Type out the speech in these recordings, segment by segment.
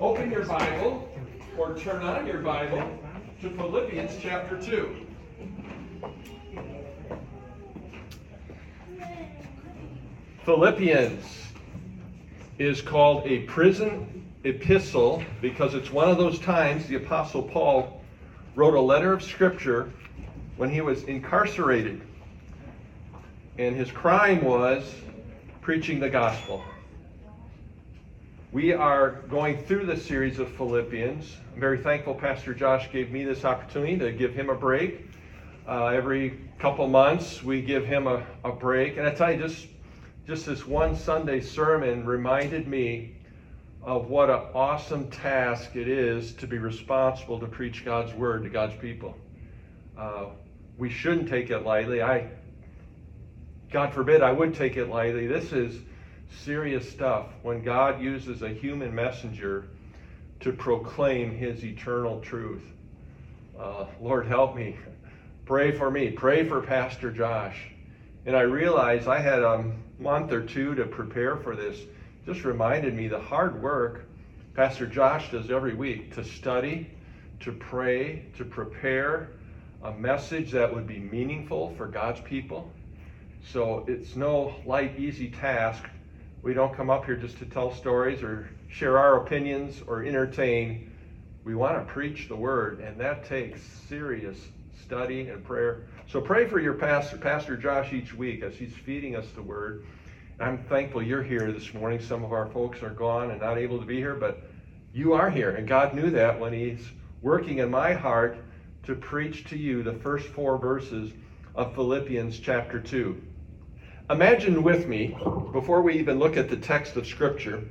Open your Bible or turn on your Bible to Philippians chapter 2. Philippians is called a prison epistle because it's one of those times the Apostle Paul wrote a letter of Scripture when he was incarcerated. And his crime was preaching the gospel. We are going through the series of Philippians. I'm very thankful Pastor Josh gave me this opportunity to give him a break. Uh, every couple months, we give him a, a break. And I tell you, just, just this one Sunday sermon reminded me of what an awesome task it is to be responsible to preach God's word to God's people. Uh, we shouldn't take it lightly. I, God forbid, I would take it lightly. This is serious stuff when God uses a human messenger to proclaim his eternal truth. Uh, Lord, help me. Pray for me. Pray for Pastor Josh. And I realized I had a month or two to prepare for this. Just reminded me the hard work Pastor Josh does every week to study, to pray, to prepare a message that would be meaningful for God's people. So it's no light, easy task we don't come up here just to tell stories or share our opinions or entertain. We want to preach the word, and that takes serious study and prayer. So pray for your pastor, Pastor Josh, each week as he's feeding us the word. I'm thankful you're here this morning. Some of our folks are gone and not able to be here, but you are here, and God knew that when He's working in my heart to preach to you the first four verses of Philippians chapter 2. Imagine with me, before we even look at the text of Scripture,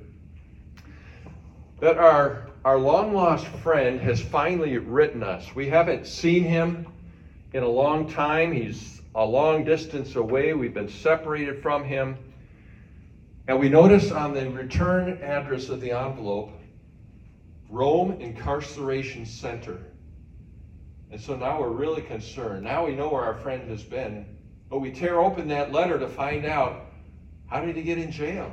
that our, our long lost friend has finally written us. We haven't seen him in a long time. He's a long distance away. We've been separated from him. And we notice on the return address of the envelope, Rome Incarceration Center. And so now we're really concerned. Now we know where our friend has been but we tear open that letter to find out how did he get in jail?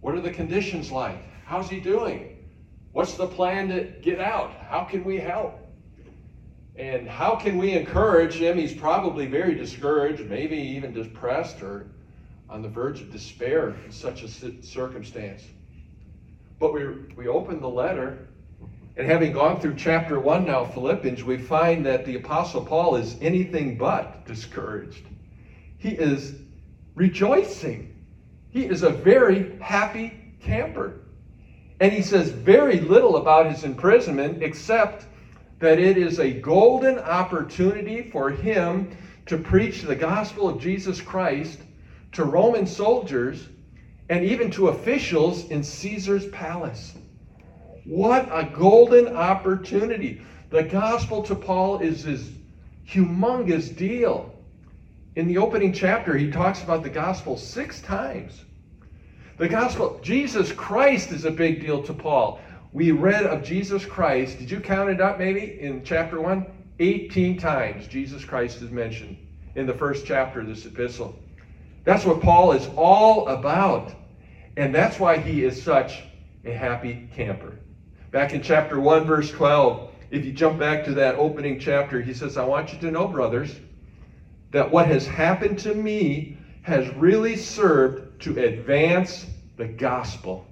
What are the conditions like? How's he doing? What's the plan to get out? How can we help? And how can we encourage him? He's probably very discouraged, maybe even depressed or on the verge of despair in such a circumstance. But we, we open the letter, and having gone through chapter 1 now, Philippians, we find that the Apostle Paul is anything but discouraged. He is rejoicing. He is a very happy camper. And he says very little about his imprisonment except that it is a golden opportunity for him to preach the gospel of Jesus Christ to Roman soldiers and even to officials in Caesar's palace. What a golden opportunity. The gospel to Paul is this humongous deal. In the opening chapter, he talks about the gospel six times. The gospel, Jesus Christ is a big deal to Paul. We read of Jesus Christ, did you count it up maybe in chapter 1? 18 times Jesus Christ is mentioned in the first chapter of this epistle. That's what Paul is all about. And that's why he is such a happy camper. Back in chapter 1, verse 12, if you jump back to that opening chapter, he says, I want you to know, brothers, that what has happened to me has really served to advance the gospel.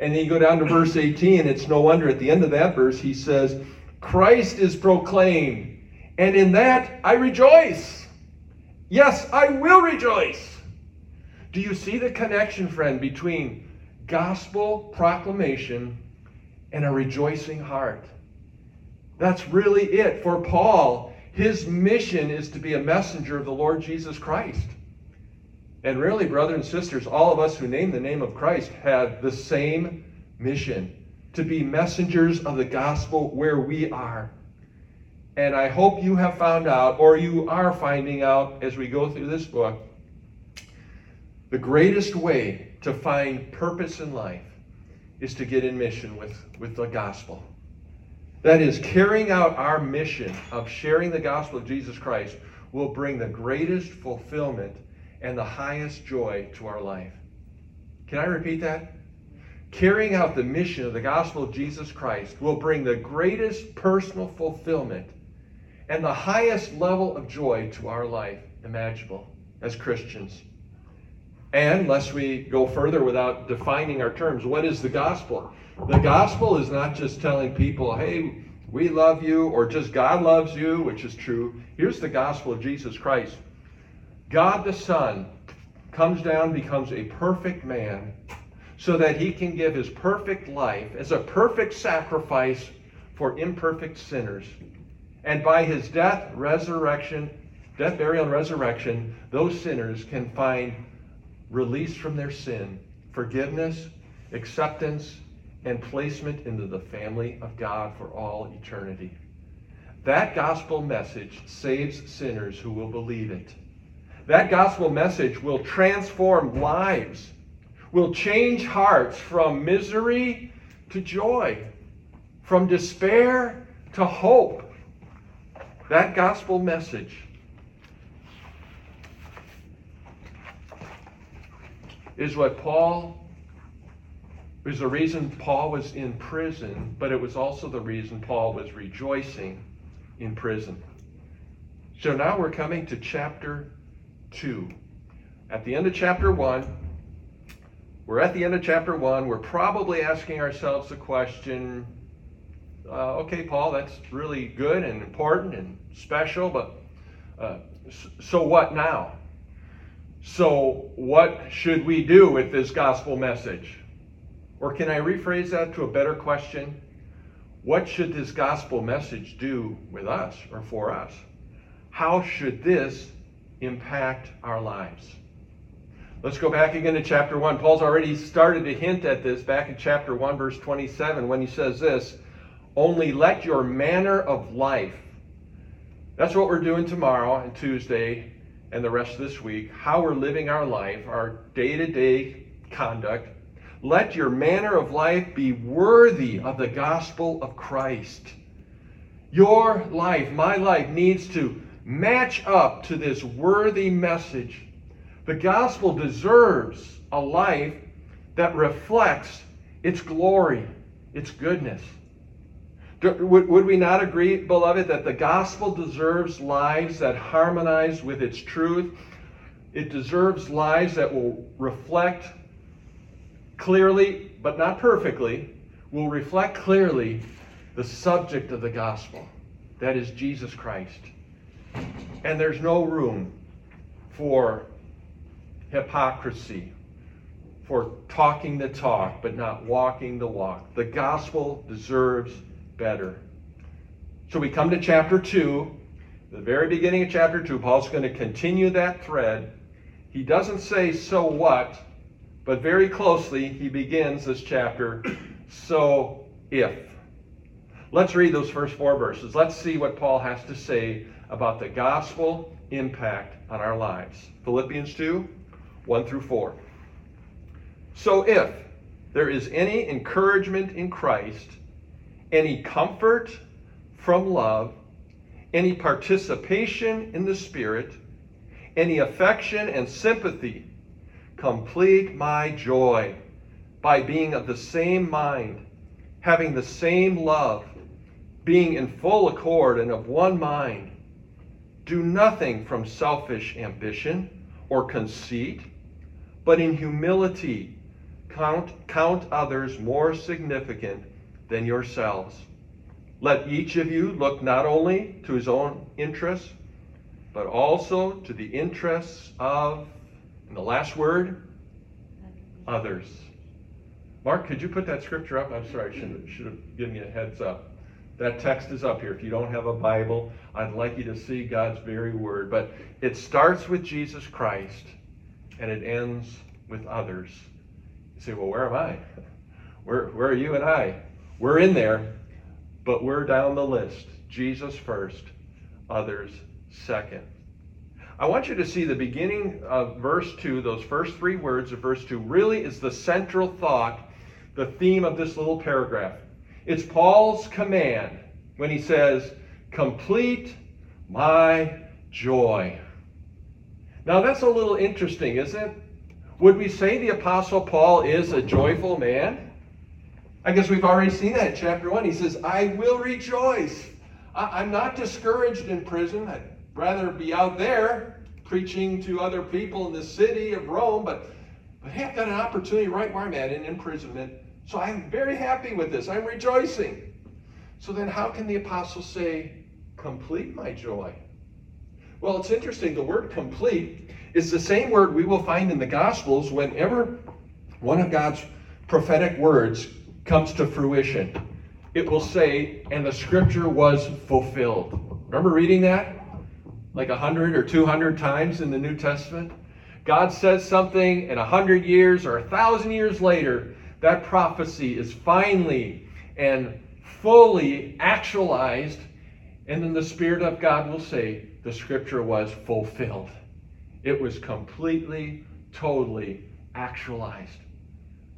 And then you go down to verse 18, and it's no wonder at the end of that verse he says, Christ is proclaimed, and in that I rejoice. Yes, I will rejoice. Do you see the connection, friend, between gospel proclamation and a rejoicing heart? That's really it. For Paul, his mission is to be a messenger of the Lord Jesus Christ. And really, brothers and sisters, all of us who name the name of Christ have the same mission to be messengers of the gospel where we are. And I hope you have found out, or you are finding out as we go through this book, the greatest way to find purpose in life is to get in mission with, with the gospel. That is, carrying out our mission of sharing the gospel of Jesus Christ will bring the greatest fulfillment and the highest joy to our life. Can I repeat that? carrying out the mission of the gospel of Jesus Christ will bring the greatest personal fulfillment and the highest level of joy to our life imaginable as Christians. And lest we go further without defining our terms, what is the gospel? The gospel is not just telling people, hey, we love you, or just God loves you, which is true. Here's the gospel of Jesus Christ God the Son comes down, becomes a perfect man, so that he can give his perfect life as a perfect sacrifice for imperfect sinners. And by his death, resurrection, death, burial, and resurrection, those sinners can find release from their sin, forgiveness, acceptance, and placement into the family of God for all eternity. That gospel message saves sinners who will believe it. That gospel message will transform lives, will change hearts from misery to joy, from despair to hope. That gospel message is what Paul is the reason Paul was in prison, but it was also the reason Paul was rejoicing in prison. So now we're coming to chapter 2. At the end of chapter 1, we're at the end of chapter 1. We're probably asking ourselves the question uh, okay, Paul, that's really good and important and special, but uh, so what now? So, what should we do with this gospel message? Or can I rephrase that to a better question? What should this gospel message do with us or for us? How should this impact our lives? Let's go back again to chapter 1. Paul's already started to hint at this back in chapter 1, verse 27, when he says this Only let your manner of life, that's what we're doing tomorrow and Tuesday and the rest of this week, how we're living our life, our day to day conduct, let your manner of life be worthy of the gospel of Christ. Your life, my life, needs to match up to this worthy message. The gospel deserves a life that reflects its glory, its goodness. Would, would we not agree, beloved, that the gospel deserves lives that harmonize with its truth? It deserves lives that will reflect clearly, but not perfectly, will reflect clearly the subject of the gospel. That is Jesus Christ. And there's no room for hypocrisy, for talking the talk, but not walking the walk. The gospel deserves better. So we come to chapter 2. The very beginning of chapter 2, Paul's going to continue that thread. He doesn't say, so what? But very closely, he begins this chapter, so if. Let's read those first four verses. Let's see what Paul has to say about the gospel impact on our lives. Philippians 2 1 through 4. So if there is any encouragement in Christ, any comfort from love, any participation in the Spirit, any affection and sympathy, Complete my joy by being of the same mind, having the same love, being in full accord and of one mind. Do nothing from selfish ambition or conceit, but in humility count, count others more significant than yourselves. Let each of you look not only to his own interests, but also to the interests of and the last word, others. Mark, could you put that scripture up? I'm sorry, I should, should have given you a heads up. That text is up here. If you don't have a Bible, I'd like you to see God's very word. But it starts with Jesus Christ and it ends with others. You say, well, where am I? Where, where are you and I? We're in there, but we're down the list. Jesus first, others second. I want you to see the beginning of verse 2, those first three words of verse 2, really is the central thought, the theme of this little paragraph. It's Paul's command when he says, Complete my joy. Now that's a little interesting, isn't it? Would we say the Apostle Paul is a joyful man? I guess we've already seen that in chapter 1. He says, I will rejoice. I, am not discouraged in prison. I'd rather be out there preaching to other people in the city of Rome, but, but hey, I've got an opportunity right where I'm at in imprisonment. So I'm very happy with this. I'm rejoicing. So then, how can the apostle say, complete my joy? Well, it's interesting. The word complete is the same word we will find in the Gospels whenever one of God's prophetic words comes to fruition. It will say, and the scripture was fulfilled. Remember reading that? Like a hundred or two hundred times in the New Testament? God says something, and a hundred years or a thousand years later, that prophecy is finally and fully actualized, and then the Spirit of God will say, the scripture was fulfilled. It was completely, totally actualized.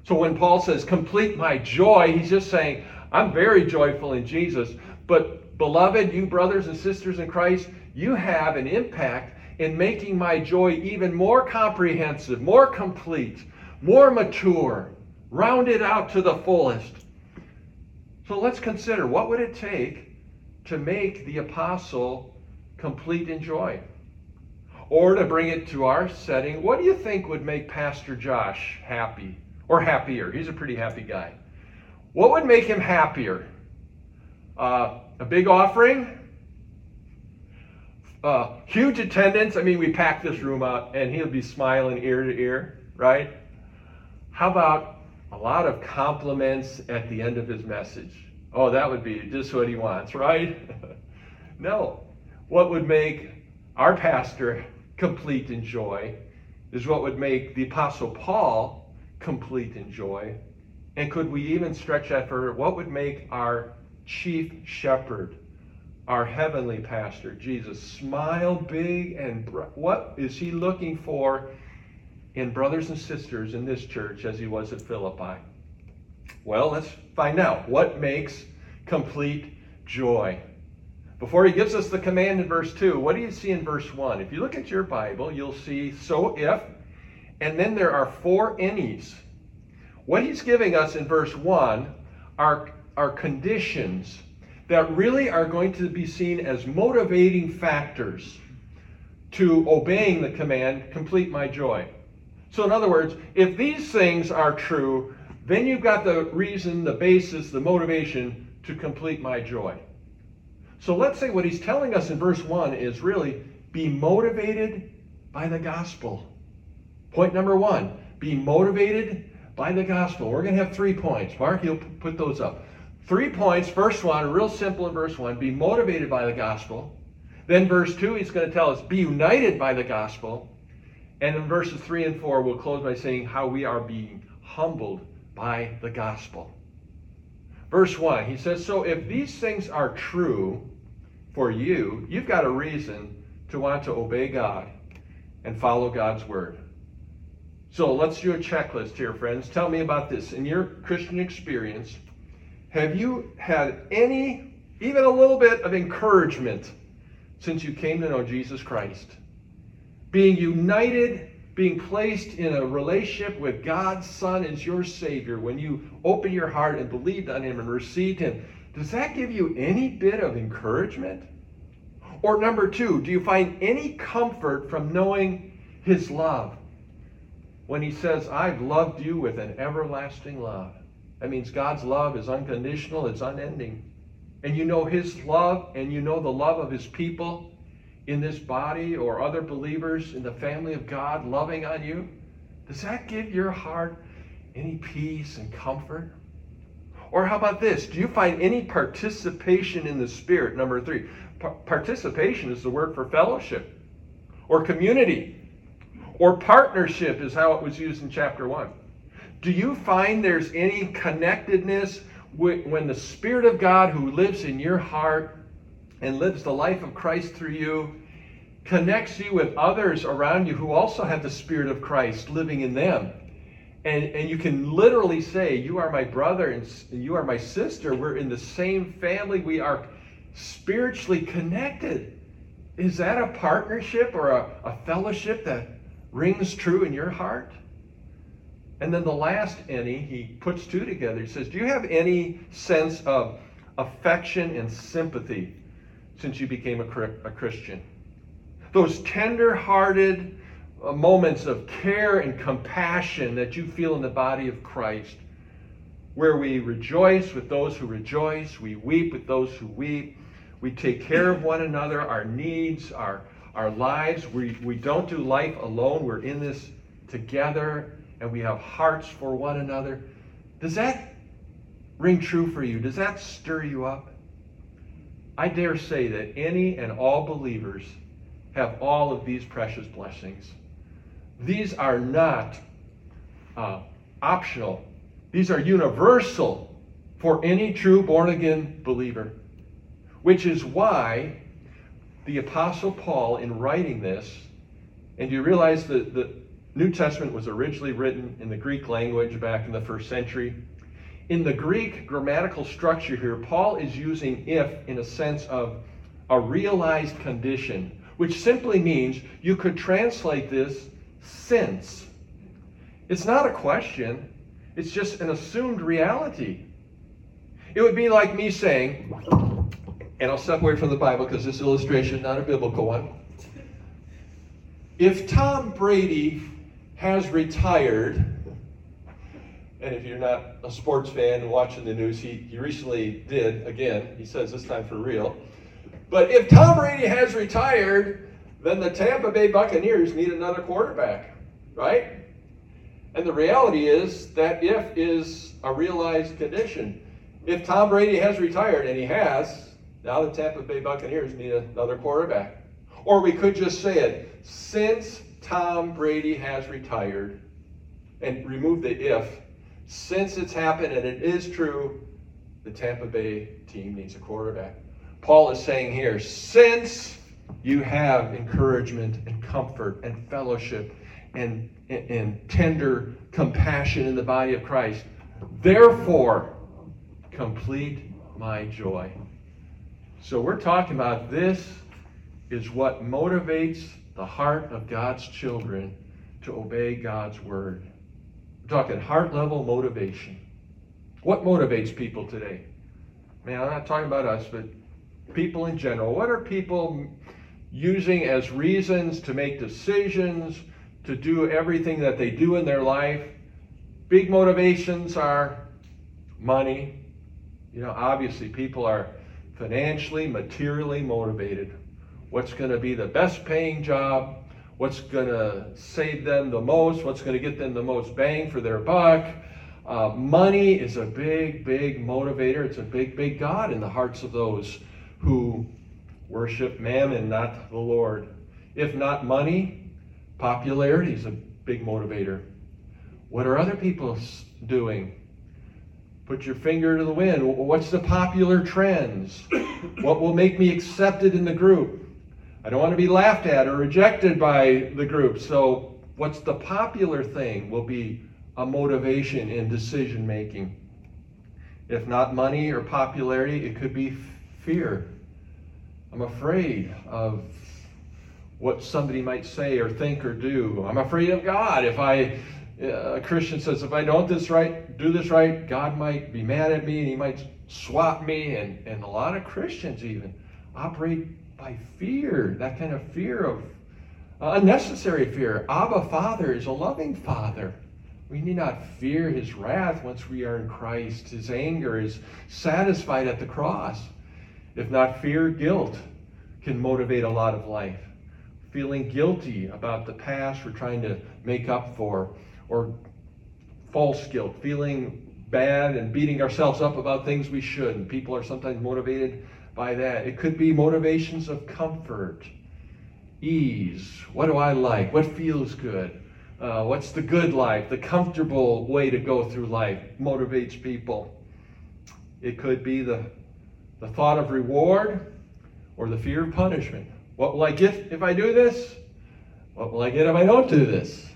So when Paul says, complete my joy, he's just saying, I'm very joyful in Jesus. But, beloved, you brothers and sisters in Christ, you have an impact in making my joy even more comprehensive, more complete, more mature, rounded out to the fullest. So let's consider what would it take to make the apostle complete in joy? Or to bring it to our setting, what do you think would make Pastor Josh happy or happier? He's a pretty happy guy. What would make him happier? Uh, a big offering? Uh, huge attendance. I mean, we pack this room out and he'll be smiling ear to ear, right? How about a lot of compliments at the end of his message? Oh, that would be just what he wants, right? no. What would make our pastor complete in joy is what would make the Apostle Paul complete in joy. And could we even stretch that further? What would make our chief shepherd, our heavenly pastor, Jesus, smile big and what is he looking for in brothers and sisters in this church as he was at Philippi? Well, let's find out. What makes complete joy? Before he gives us the command in verse 2, what do you see in verse 1? If you look at your Bible, you'll see so if, and then there are four any's. What he's giving us in verse 1 are, are conditions that really are going to be seen as motivating factors to obeying the command, complete my joy. So, in other words, if these things are true, then you've got the reason, the basis, the motivation to complete my joy. So let's say what he's telling us in verse 1 is really be motivated by the gospel. Point number one be motivated by the gospel. We're going to have three points. Mark, you'll put those up. Three points. First one, real simple in verse 1 be motivated by the gospel. Then, verse 2, he's going to tell us be united by the gospel. And in verses 3 and 4, we'll close by saying how we are being humbled by the gospel. Verse 1, he says, So if these things are true, for you, you've got a reason to want to obey God and follow God's word. So let's do a checklist here, friends. Tell me about this. In your Christian experience, have you had any, even a little bit of encouragement since you came to know Jesus Christ? Being united, being placed in a relationship with God's Son as your Savior, when you opened your heart and believed on Him and received Him, does that give you any bit of encouragement? Or number two, do you find any comfort from knowing His love? When He says, I've loved you with an everlasting love. That means God's love is unconditional, it's unending. And you know His love and you know the love of His people in this body or other believers in the family of God loving on you. Does that give your heart any peace and comfort? Or how about this? Do you find any participation in the Spirit? Number three, participation is the word for fellowship or community or partnership, is how it was used in chapter one. Do you find there's any connectedness when the Spirit of God who lives in your heart and lives the life of Christ through you connects you with others around you who also have the Spirit of Christ living in them? And, and you can literally say, You are my brother and you are my sister. We're in the same family. We are spiritually connected. Is that a partnership or a, a fellowship that rings true in your heart? And then the last any, he puts two together. He says, Do you have any sense of affection and sympathy since you became a, Christian? Those tender hearted uh, moments of care and compassion that you feel in the body of Christ, where we rejoice with those who rejoice, we weep with those who weep, we take care of one another, our needs, our, our lives. We, we don't do life alone, we're in this together, and we have hearts for one another. Does that ring true for you? Does that stir you up? I dare say that any and all believers have all of these precious blessings. These are not uh, optional, these are universal for any true born again believer. Which is why the Apostle Paul, in writing this, and you realize that the New Testament was originally written in the Greek language back in the first century. In the Greek grammatical structure here, Paul is using if in a sense of a realized condition, which simply means you could translate this since. It's not a question, it's just an assumed reality. It would be like me saying, and I'll step away from the Bible because this illustration not a biblical one. If Tom Brady has retired, and if you're not a sports fan and watching the news, he, he recently did, again, he says this time for real. But if Tom Brady has retired, then the Tampa Bay Buccaneers need another quarterback, right? And the reality is that if is a realized condition. If Tom Brady has retired, and he has, now the Tampa Bay Buccaneers need another quarterback. Or we could just say it since Tom Brady has retired, and remove the if, since it's happened and it is true, the Tampa Bay team needs a quarterback. Paul is saying here, since you have encouragement and comfort and fellowship and, and, and tender compassion in the body of Christ, therefore complete my joy. So we're talking about this is what motivates the heart of God's children to obey God's word. We're talking heart level motivation. What motivates people today? Man, I'm not talking about us, but people in general. What are people using as reasons to make decisions, to do everything that they do in their life? Big motivations are money. You know, obviously, people are financially, materially motivated what's going to be the best paying job, what's going to save them the most, what's going to get them the most bang for their buck. Uh, money is a big, big motivator. It's a big, big God in the hearts of those who worship mammon, not the Lord. If not money, popularity is a big motivator. What are other people doing? Put your finger to the wind. What's the popular trends? What will make me accepted in the group? I don't want to be laughed at or rejected by the group. So, what's the popular thing will be a motivation in decision making. If not money or popularity, it could be fear. I'm afraid of what somebody might say or think or do. I'm afraid of God. If I, a Christian says, if I don't this right, do this right, God might be mad at me and he might swap me. And, and a lot of Christians even operate by fear, that kind of fear of uh, unnecessary fear. Abba, Father, is a loving Father. We need not fear his wrath once we are in Christ. His anger is satisfied at the cross. If not fear, guilt can motivate a lot of life. Feeling guilty about the past we're trying to make up for, or false guilt, feeling bad and beating ourselves up about things we shouldn't. People are sometimes motivated by that. It could be motivations of comfort, ease. What do I like? What feels good? Uh, what's the good life? The comfortable way to go through life motivates people. It could be the, the thought of reward or the fear of punishment. What will I get if I do this? What will I get if I don't do this?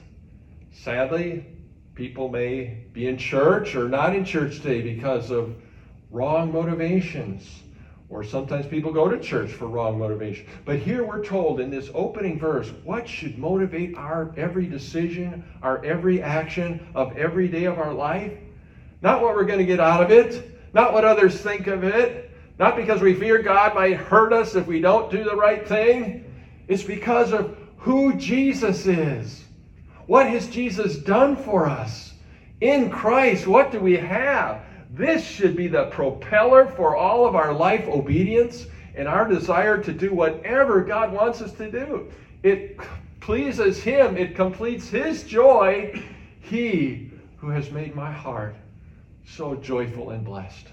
Sadly, people may be in church or not in church today because of wrong motivations Or sometimes people go to church for wrong motivation. But here we're told in this opening verse what should motivate our every decision, our every action of every day of our life? Not what we're going to get out of it, not what others think of it, not because we fear God might hurt us if we don't do the right thing. It's because of who Jesus is. What has Jesus done for us? In Christ, what do we have? This should be the propeller for all of our life obedience and our desire to do whatever God wants us to do. It pleases Him, it completes His joy. He who has made my heart so joyful and blessed.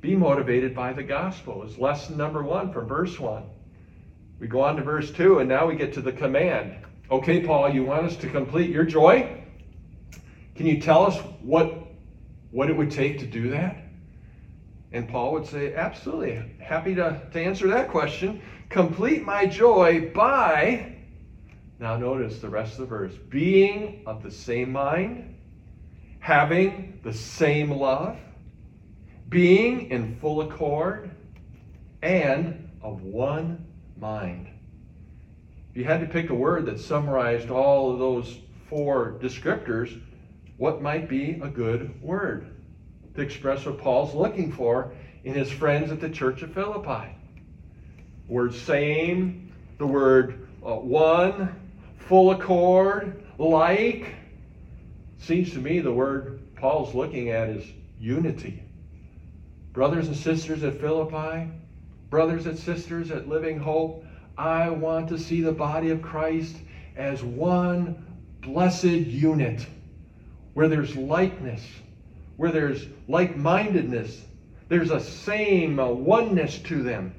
Be motivated by the gospel is lesson number one from verse one. We go on to verse two, and now we get to the command. Okay, Paul, you want us to complete your joy? Can you tell us what, what it would take to do that? And Paul would say, Absolutely. Happy to, to answer that question. Complete my joy by, now notice the rest of the verse, being of the same mind, having the same love, being in full accord, and of one mind. If you had to pick a word that summarized all of those four descriptors, what might be a good word to express what Paul's looking for in his friends at the church of Philippi? Word same, the word uh, one, full accord, like. Seems to me the word Paul's looking at is unity. Brothers and sisters at Philippi, brothers and sisters at Living Hope, I want to see the body of Christ as one blessed unit where there's likeness, where there's like mindedness, there's a same a oneness to them.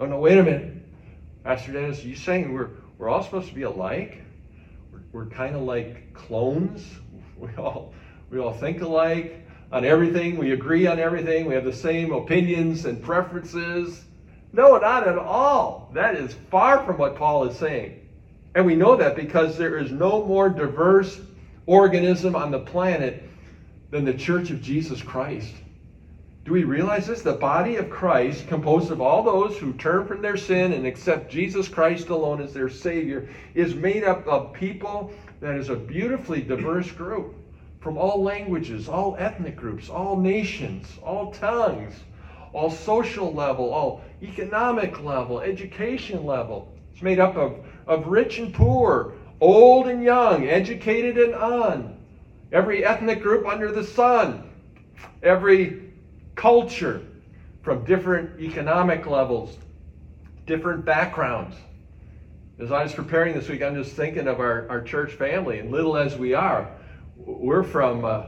Oh, no, wait a minute. Pastor Dennis, are you saying we're, we're all supposed to be alike? We're, we're kind of like clones? We all, we all think alike on everything. We agree on everything. We have the same opinions and preferences. No, not at all. That is far from what Paul is saying. And we know that because there is no more diverse organism on the planet than the church of Jesus Christ. Do we realize this? The body of Christ, composed of all those who turn from their sin and accept Jesus Christ alone as their Savior, is made up of people that is a beautifully diverse group from all languages, all ethnic groups, all nations, all tongues, all social level, all economic level, education level. It's made up of, of rich and poor, old and young, educated and un. Every ethnic group under the sun, every culture from different economic levels, different backgrounds. As I was preparing this week, I'm just thinking of our, our church family, and little as we are, we're from uh,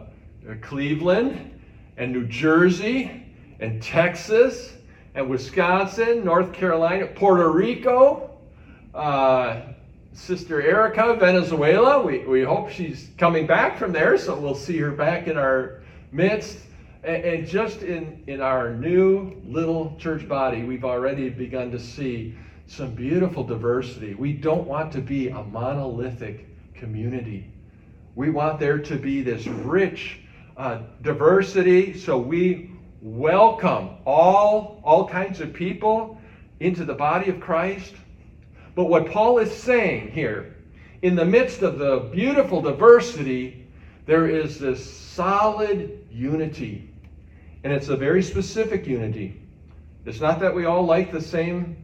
Cleveland and New Jersey and Texas and Wisconsin, North Carolina, Puerto Rico, uh, Sister Erica, Venezuela. We, we hope she's coming back from there, so we'll see her back in our midst. And, and just in, in our new little church body, we've already begun to see some beautiful diversity. We don't want to be a monolithic community. We want there to be this rich uh, diversity, so we welcome all, all kinds of people into the body of Christ. But what Paul is saying here, in the midst of the beautiful diversity, there is this solid unity. And it's a very specific unity. It's not that we all like the same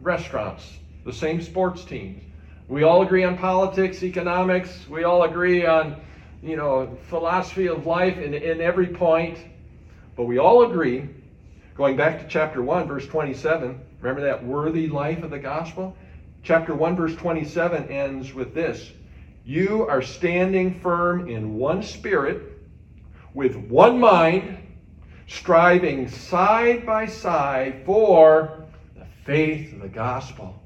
restaurants, the same sports teams, we all agree on politics, economics. We all agree on, you know, philosophy of life in, in every point. But we all agree, going back to chapter 1, verse 27, remember that worthy life of the gospel? Chapter 1, verse 27 ends with this You are standing firm in one spirit, with one mind, striving side by side for the faith of the gospel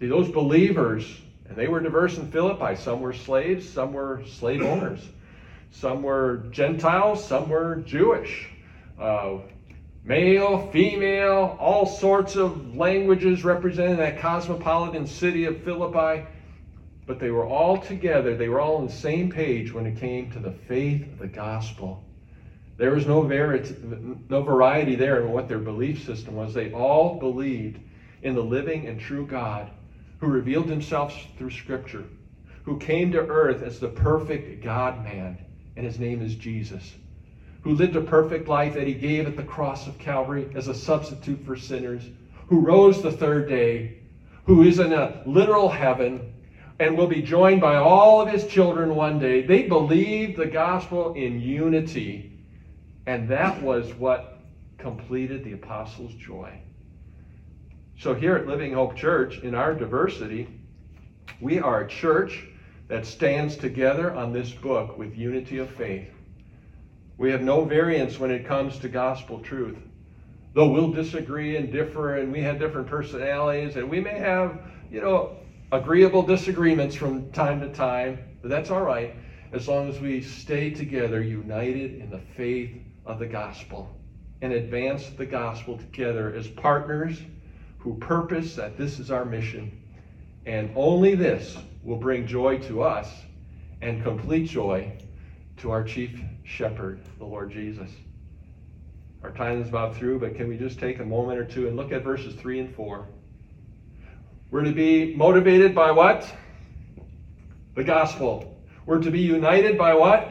See, those believers, and they were diverse in Philippi. Some were slaves, some were slave owners, some were Gentiles, some were Jewish. Uh, male, female, all sorts of languages represented that cosmopolitan city of Philippi. But they were all together, they were all on the same page when it came to the faith of the gospel. There was no, variety, no variety there in what their belief system was. They all believed in the living and true God who revealed himself through Scripture, who came to earth as the perfect God man, and his name is Jesus, who lived a perfect life that he gave at the cross of Calvary as a substitute for sinners, who rose the third day, who is in a literal heaven and will be joined by all of his children one day. They believed the gospel in unity and that was what completed the apostles' joy. So, here at Living Hope Church, in our diversity, we are a church that stands together on this book with unity of faith. We have no variance when it comes to gospel truth. Though we'll disagree and differ, and we have different personalities, and we may have, you know, agreeable disagreements from time to time, but that's all right as long as we stay together, united in the faith of the gospel and advance the gospel together as partners who purpose that this is our mission. And only this will bring joy to us and complete joy to our chief shepherd, the Lord Jesus. Our time is about through, but can we just take a moment or two and look at verses 3 and 4? We're to be motivated by what? The gospel. We're to be united by what?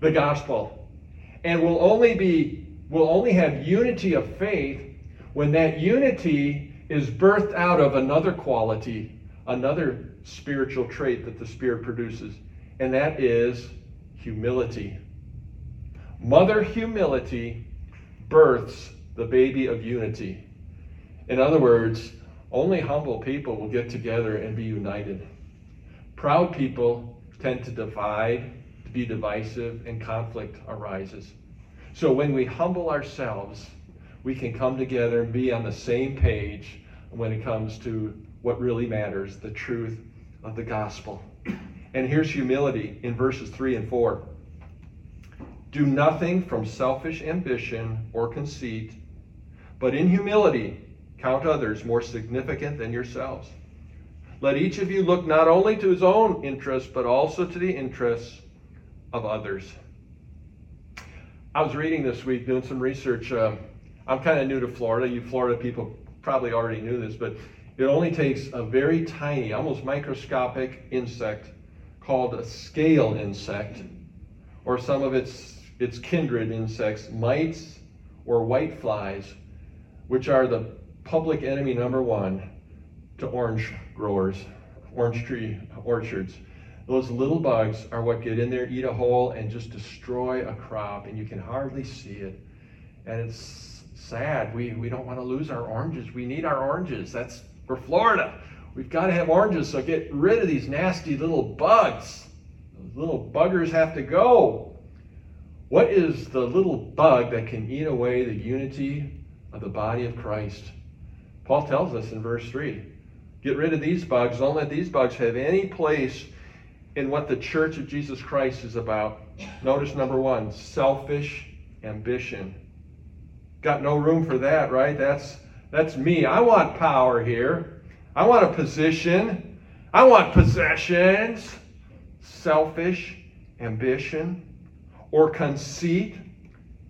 The gospel and we'll only be we'll only have unity of faith when that unity is birthed out of another quality, another spiritual trait that the Spirit produces, and that is humility. Mother humility births the baby of unity. In other words, only humble people will get together and be united. Proud people tend to divide to be divisive and conflict arises. So when we humble ourselves, we can come together and be on the same page when it comes to what really matters the truth of the gospel. And here's humility in verses 3 and 4. Do nothing from selfish ambition or conceit, but in humility count others more significant than yourselves. Let each of you look not only to his own interests, but also to the interests of others. I was reading this week, doing some research. Um, I'm kind of new to Florida. You Florida people probably already knew this, but it only takes a very tiny, almost microscopic insect called a scale insect, or some of its, its kindred insects, mites or white flies, which are the public enemy number one to orange growers, orange tree orchards. Those little bugs are what get in there, eat a hole, and just destroy a crop, and you can hardly see it. And it's sad. We, we don't want to lose our oranges. We need our oranges. That's for Florida. We've got to have oranges, so get rid of these nasty little bugs. Those little buggers have to go. What is the little bug that can eat away the unity of the body of Christ? Paul tells us in verse 3 get rid of these bugs. Don't let these bugs have any place in what the church of Jesus Christ is about. Notice number one selfish ambition. Got no room for that, right? That's that's me. I want power here. I want a position. I want possessions. Selfish ambition or conceit.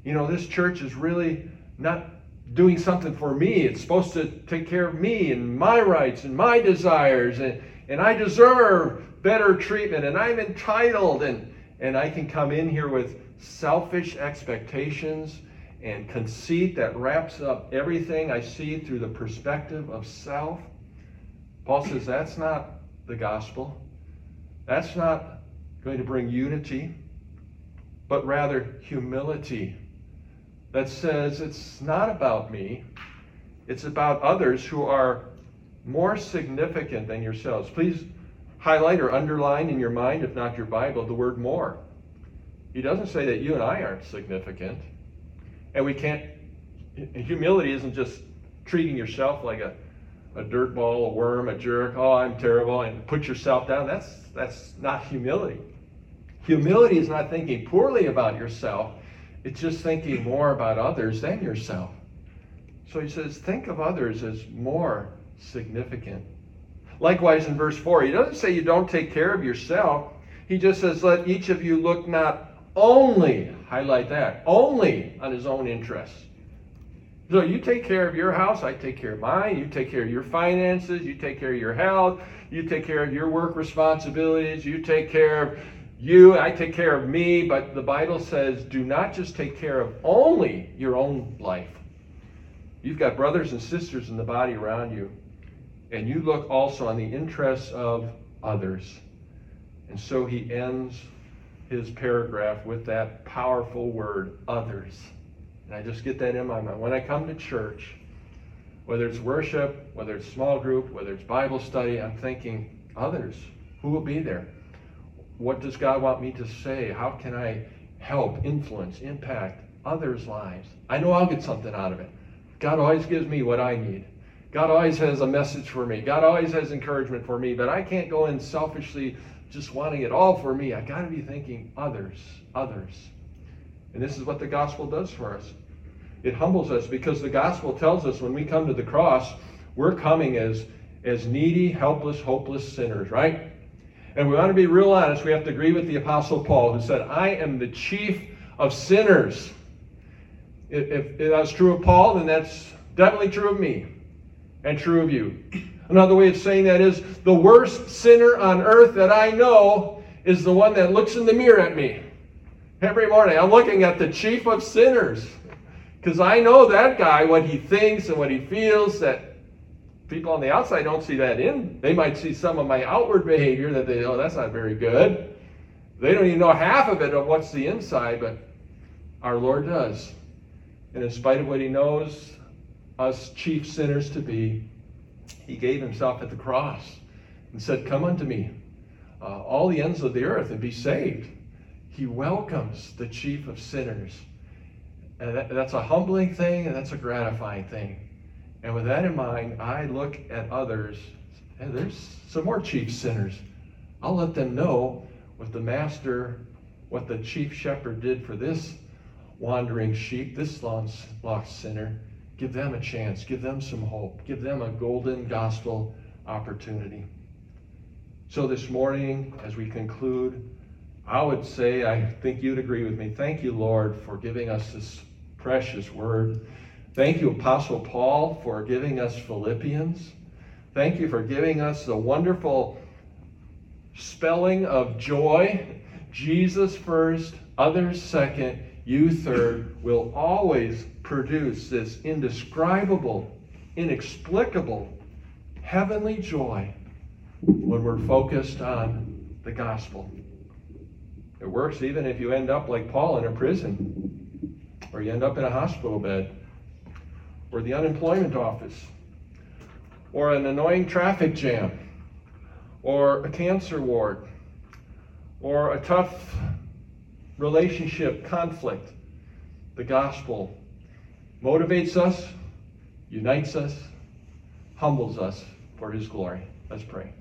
You know, this church is really not doing something for me. It's supposed to take care of me and my rights and my desires and, and I deserve better treatment and I'm entitled and and I can come in here with selfish expectations and conceit that wraps up everything I see through the perspective of self. Paul says that's not the gospel. That's not going to bring unity, but rather humility that says it's not about me, it's about others who are more significant than yourselves. Please highlight or underline in your mind, if not your Bible, the word more. He doesn't say that you and I aren't significant. And we can't, humility isn't just treating yourself like a, a dirt ball, a worm, a jerk, oh, I'm terrible, and put yourself down. That's, that's not humility. Humility is not thinking poorly about yourself, it's just thinking more about others than yourself. So he says, think of others as more significant Likewise, in verse 4, he doesn't say you don't take care of yourself. He just says, let each of you look not only, highlight that, only on his own interests. So you take care of your house, I take care of mine, you take care of your finances, you take care of your health, you take care of your work responsibilities, you take care of you, I take care of me, but the Bible says do not just take care of only your own life. You've got brothers and sisters in the body around you, and you look also on the interests of others. And so he ends his paragraph with that powerful word, others. And I just get that in my mind. When I come to church, whether it's worship, whether it's small group, whether it's Bible study, I'm thinking, others. Who will be there? What does God want me to say? How can I help, influence, impact others' lives? I know I'll get something out of it. God always gives me what I need. God always has a message for me. God always has encouragement for me, but I can't go in selfishly just wanting it all for me. I got to be thinking others, others. And this is what the gospel does for us. It humbles us because the gospel tells us when we come to the cross, we're coming as, as needy, helpless, hopeless sinners, right? And we want to be real honest. We have to agree with the Apostle Paul, who said, I am the chief of sinners. If, if, that's true of Paul, then that's definitely true of me and true of you. Another way of saying that is the worst sinner on earth that I know is the one that looks in the mirror at me. Every morning, I'm looking at the chief of sinners because I know that guy, what he thinks and what he feels, that people on the outside don't see that in. They might see some of my outward behavior that they, oh, that's not very good. They don't even know half of it of what's the inside, but our Lord does. And in spite of what he knows us chief sinners to be, he gave himself at the cross and said, Come unto me, uh, all the ends of the earth, and be saved. He welcomes the chief of sinners. And that, that's a humbling thing and that's a gratifying thing. And with that in mind, I look at others, and there's some more chief sinners. I'll let them know what the master, what the chief shepherd did for this wandering sheep, this lost sinner. Give them a chance, give them some hope, give them a golden gospel opportunity. So this morning, as we conclude, I would say, I think you'd agree with me. Thank you, Lord, for giving us this precious word. Thank you, Apostle Paul, for giving us Philippians. Thank you for giving us the wonderful spelling of joy. Jesus first, others second, you third, will always produce this indescribable, inexplicable, heavenly joy when we're focused on the gospel. It works even if you end up like Paul in a prison, or you end up in a hospital bed, or the unemployment office, or an annoying traffic jam, or a cancer ward, or a tough relationship conflict. The gospel motivates us, unites us, humbles us for his glory. Let's pray.